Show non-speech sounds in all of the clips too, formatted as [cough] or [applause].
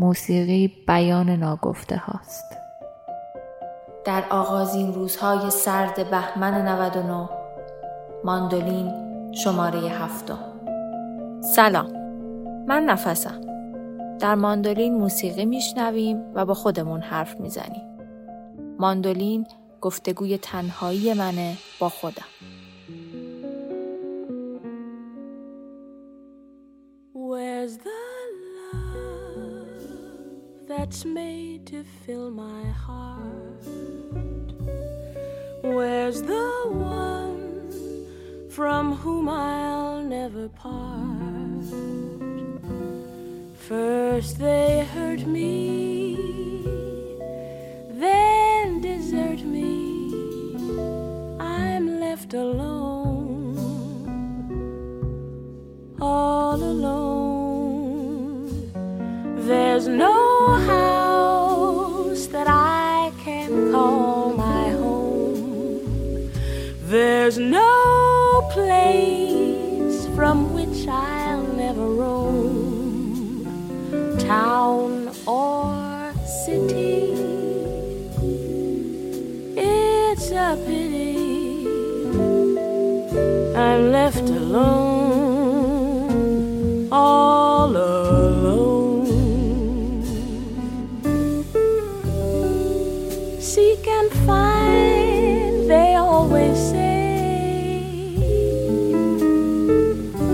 موسیقی بیان ناگفته هاست. در آغازین روزهای سرد بهمن 99 ماندولین شماره هفتم. سلام. من نفسم. در ماندولین موسیقی میشنویم و با خودمون حرف می‌زنیم. ماندولین گفتگوی تنهایی منه با خودم. That's made to fill my heart? Where's the one from whom I'll never part? First they hurt me,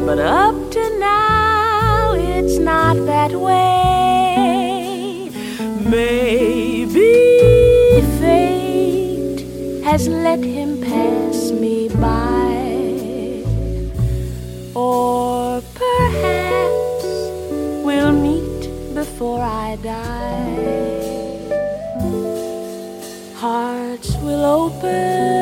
But up to now, it's not that way. Maybe fate has let him pass me by. Or perhaps we'll meet before I die. Hearts will open,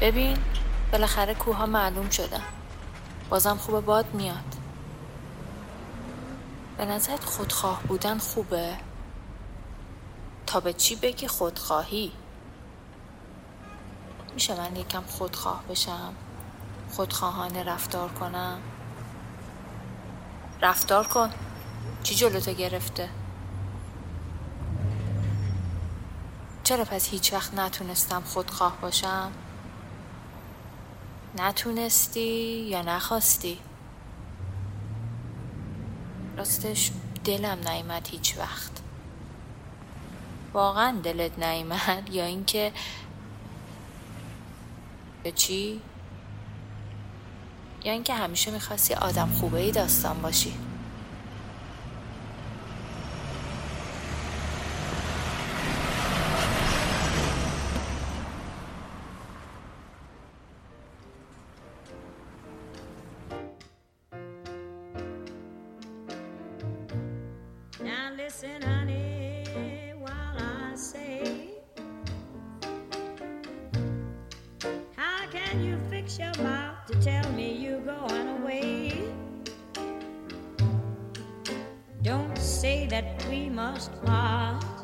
ببین بالاخره کوها معلوم شدن بازم خوب باد میاد به نظرت خودخواه بودن خوبه؟ تا به چی بگی خودخواهی؟ میشه من یکم خودخواه بشم؟ خودخواهانه رفتار کنم؟ رفتار کن چی جلوتو گرفته؟ چرا پس هیچ وقت نتونستم خودخواه باشم؟ نتونستی یا نخواستی؟ راستش دلم نیمد هیچ وقت واقعا دلت نیمد یا اینکه یا چی؟ یا اینکه همیشه می‌خواستی آدم خوبه ای داستان باشی listen, honey, while I say, how can you fix your mouth to tell me you're going away? Don't say that we must part.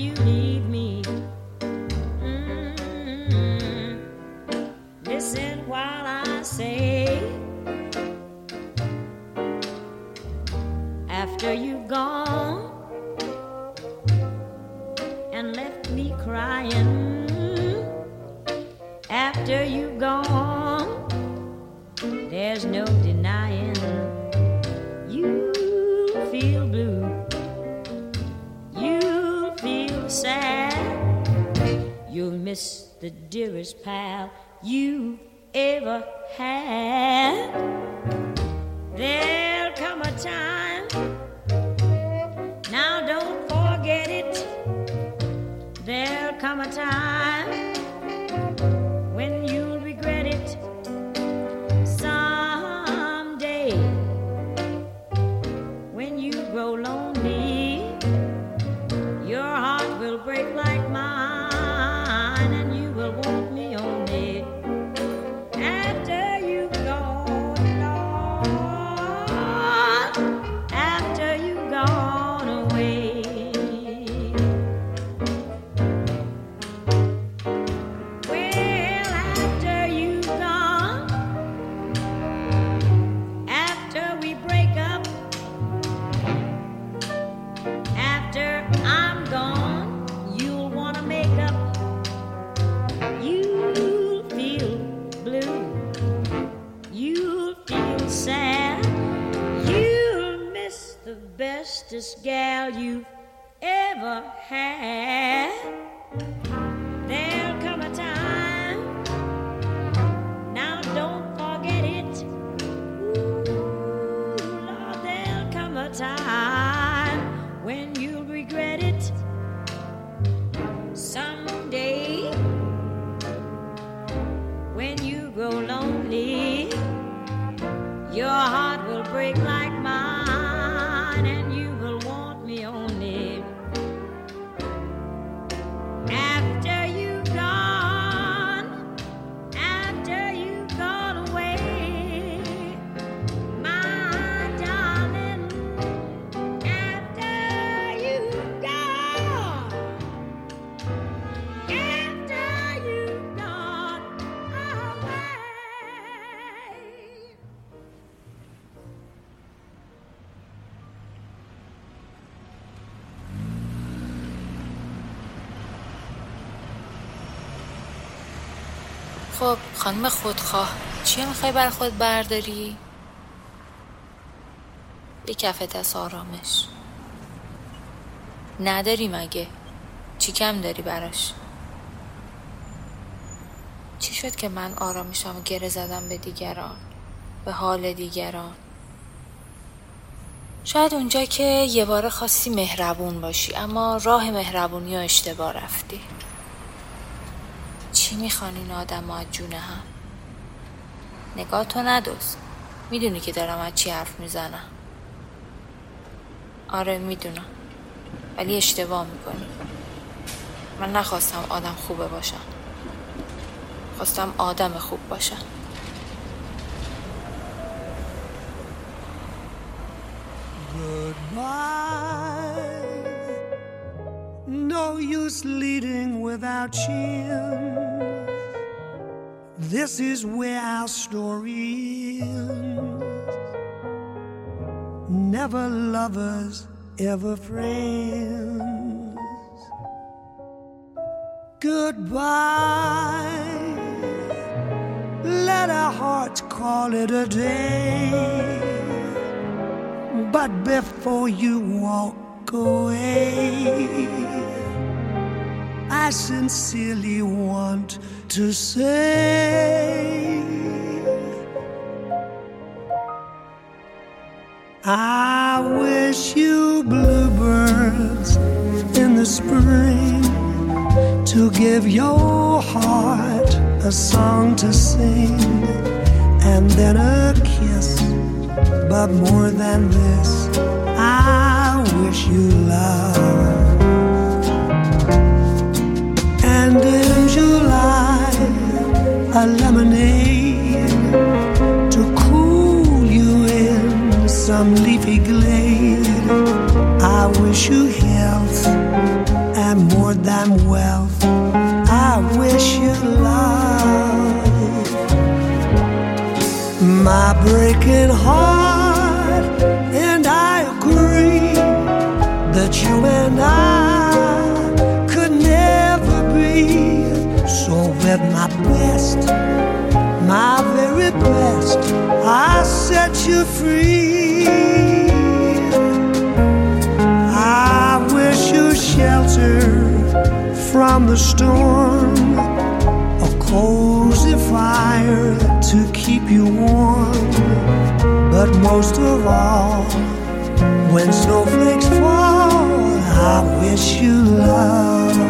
You leave time feel sad, you'll miss the bestest gal you've ever had. خب خانم خودخواه چی می‌خوای بر خود برداری؟ یه کفت از آرامش. نداری مگه؟ چی کم داری براش؟ چی شد که من آرامشم گره زدم به دیگران؟ به حال دیگران؟ شاید اونجا که یه بار خواستی مهربون باشی اما راه مهربونی رو اشتباه رفتی. چی می‌خوان این آدم از جونه هم؟ نگاه تو ندوز می‌دونی که دارم از چی حرف می‌زنم. آره می‌دونم. ولی اشتباه می‌کنی. من نخواستم آدم خوبه باشم. خواستم آدم خوب باشم. Goodbye. No use leading without chins. This is where our story ends. Never lovers, ever friends. Goodbye. Let our hearts call it a day. But before you walk away, I sincerely want to say I wish you bluebirds in the spring to give your heart a song to sing and then a kiss. But more than this, I wish you love. A lemonade to cool you in some leafy glade. I wish you health and more than wealth. I wish you love. My breaking heart, best, my very best, I set you free. I wish you shelter from the storm, a cozy fire to keep you warm. But most of all, when snowflakes fall, I wish you love.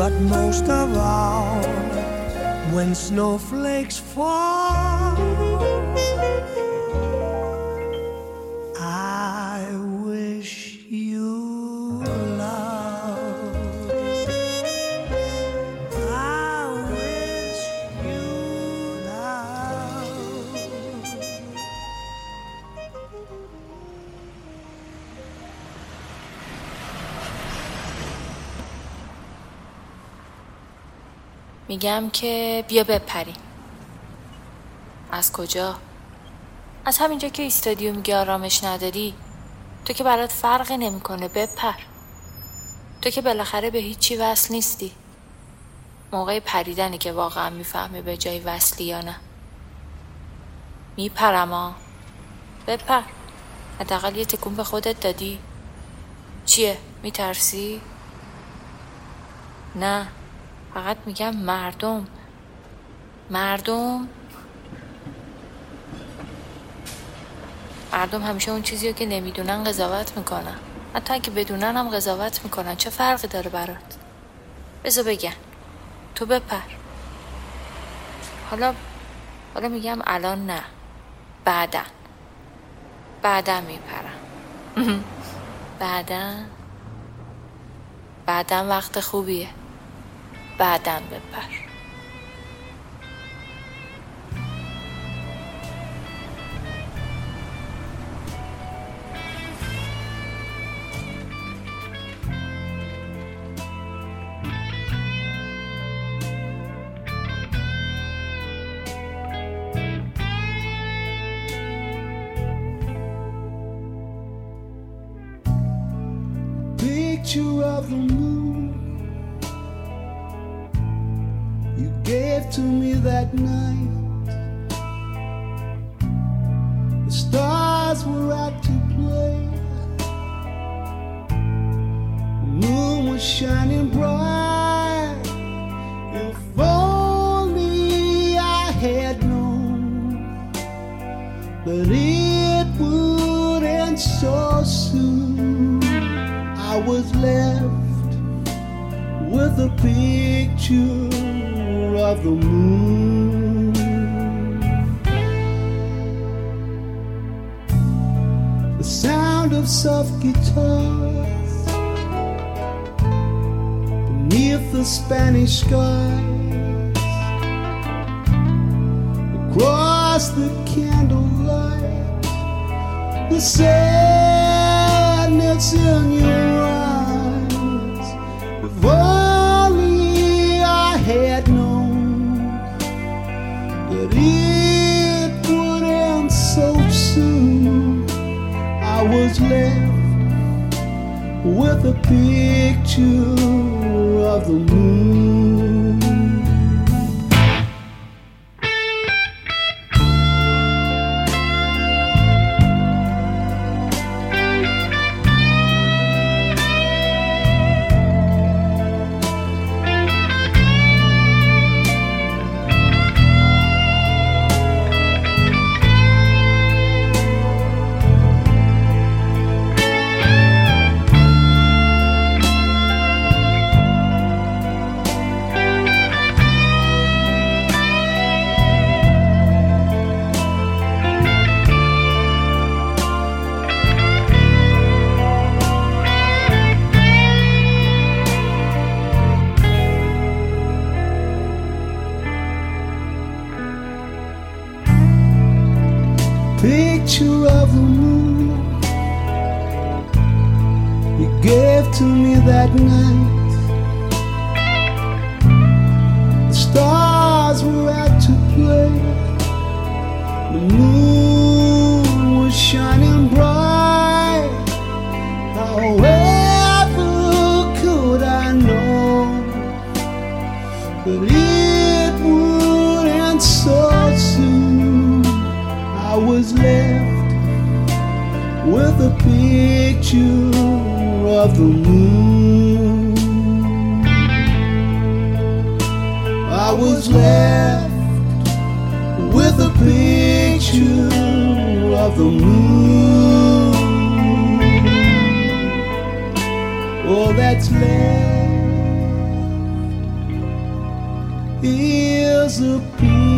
But most of all, when snowflakes fall, میگم که بیا بپریم از کجا؟ از همینجا که ایستادی و میگه آرامش نداری. تو که برات فرقی نمی‌کنه بپر. تو که بالاخره به هیچی وصل نیستی. موقع پریدنی که واقعا می‌فهمی به جای وصلی یا نه. میپرم بپر. حداقل یه تکون به خودت دادی. چیه؟ میترسی؟ نه. فقط میگم مردم. مردم. مردم همیشه اون چیزی که نمی‌دونن قضاوت می‌کنن. حتی اگه بدونن هم قضاوت می‌کنن. چه فرقی داره برات؟ بذار بگم. تو بپر. حالا حالا میگم الان نه. بعدا. بعدا میپرم. [laughs] بعدا. بعدا وقت خوبیه. بعدن بپر picture of the moon To me that night. The stars were out to play. The moon was shining bright. If only I had known that it would end so soon. I was left with a picture of the moon. The sound of soft guitars beneath the Spanish skies across the candlelight. The sadness in your a picture of the moon. You gave to me that night. The stars were out to play. The moon was shining bright. However, could I know that it would end so soon? I was left with a picture of the moon. I was left with a picture of the moon. All that's left is a picture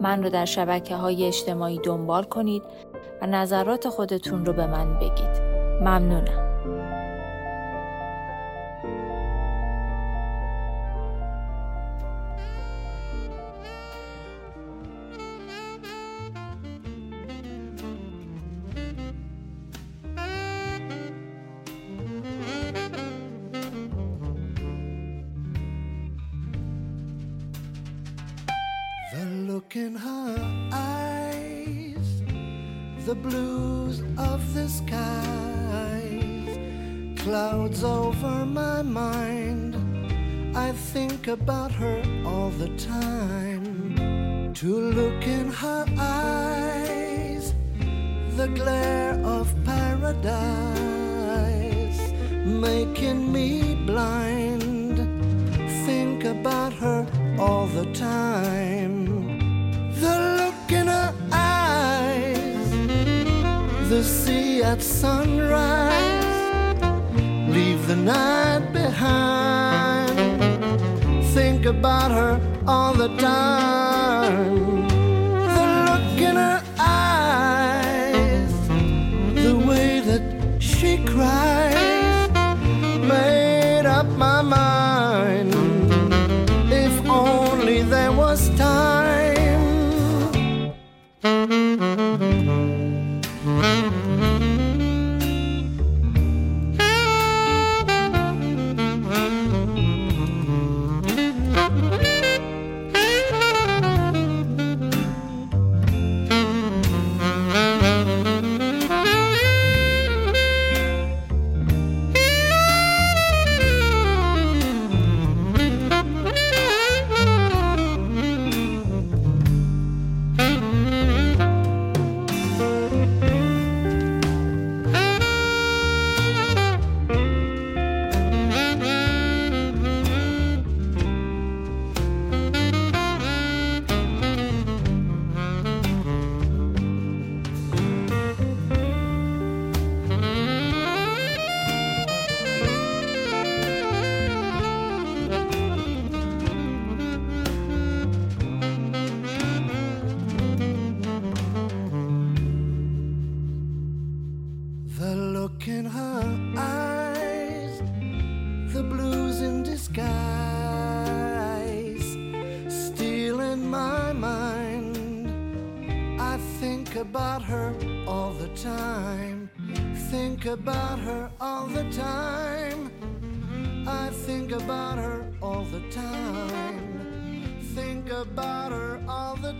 من رو در شبکه های اجتماعی دنبال کنید و نظرات خودتون رو به من بگید. ممنونم. The look in her eyes, the blues of the skies, clouds over my mind. I think about her all the time. To look in her eyes, the glare of paradise, making me blind think about her all the time. The sea at sunrise, leave the night behind. Think about her all the time.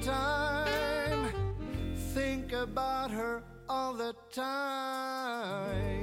Time, think about her all the time.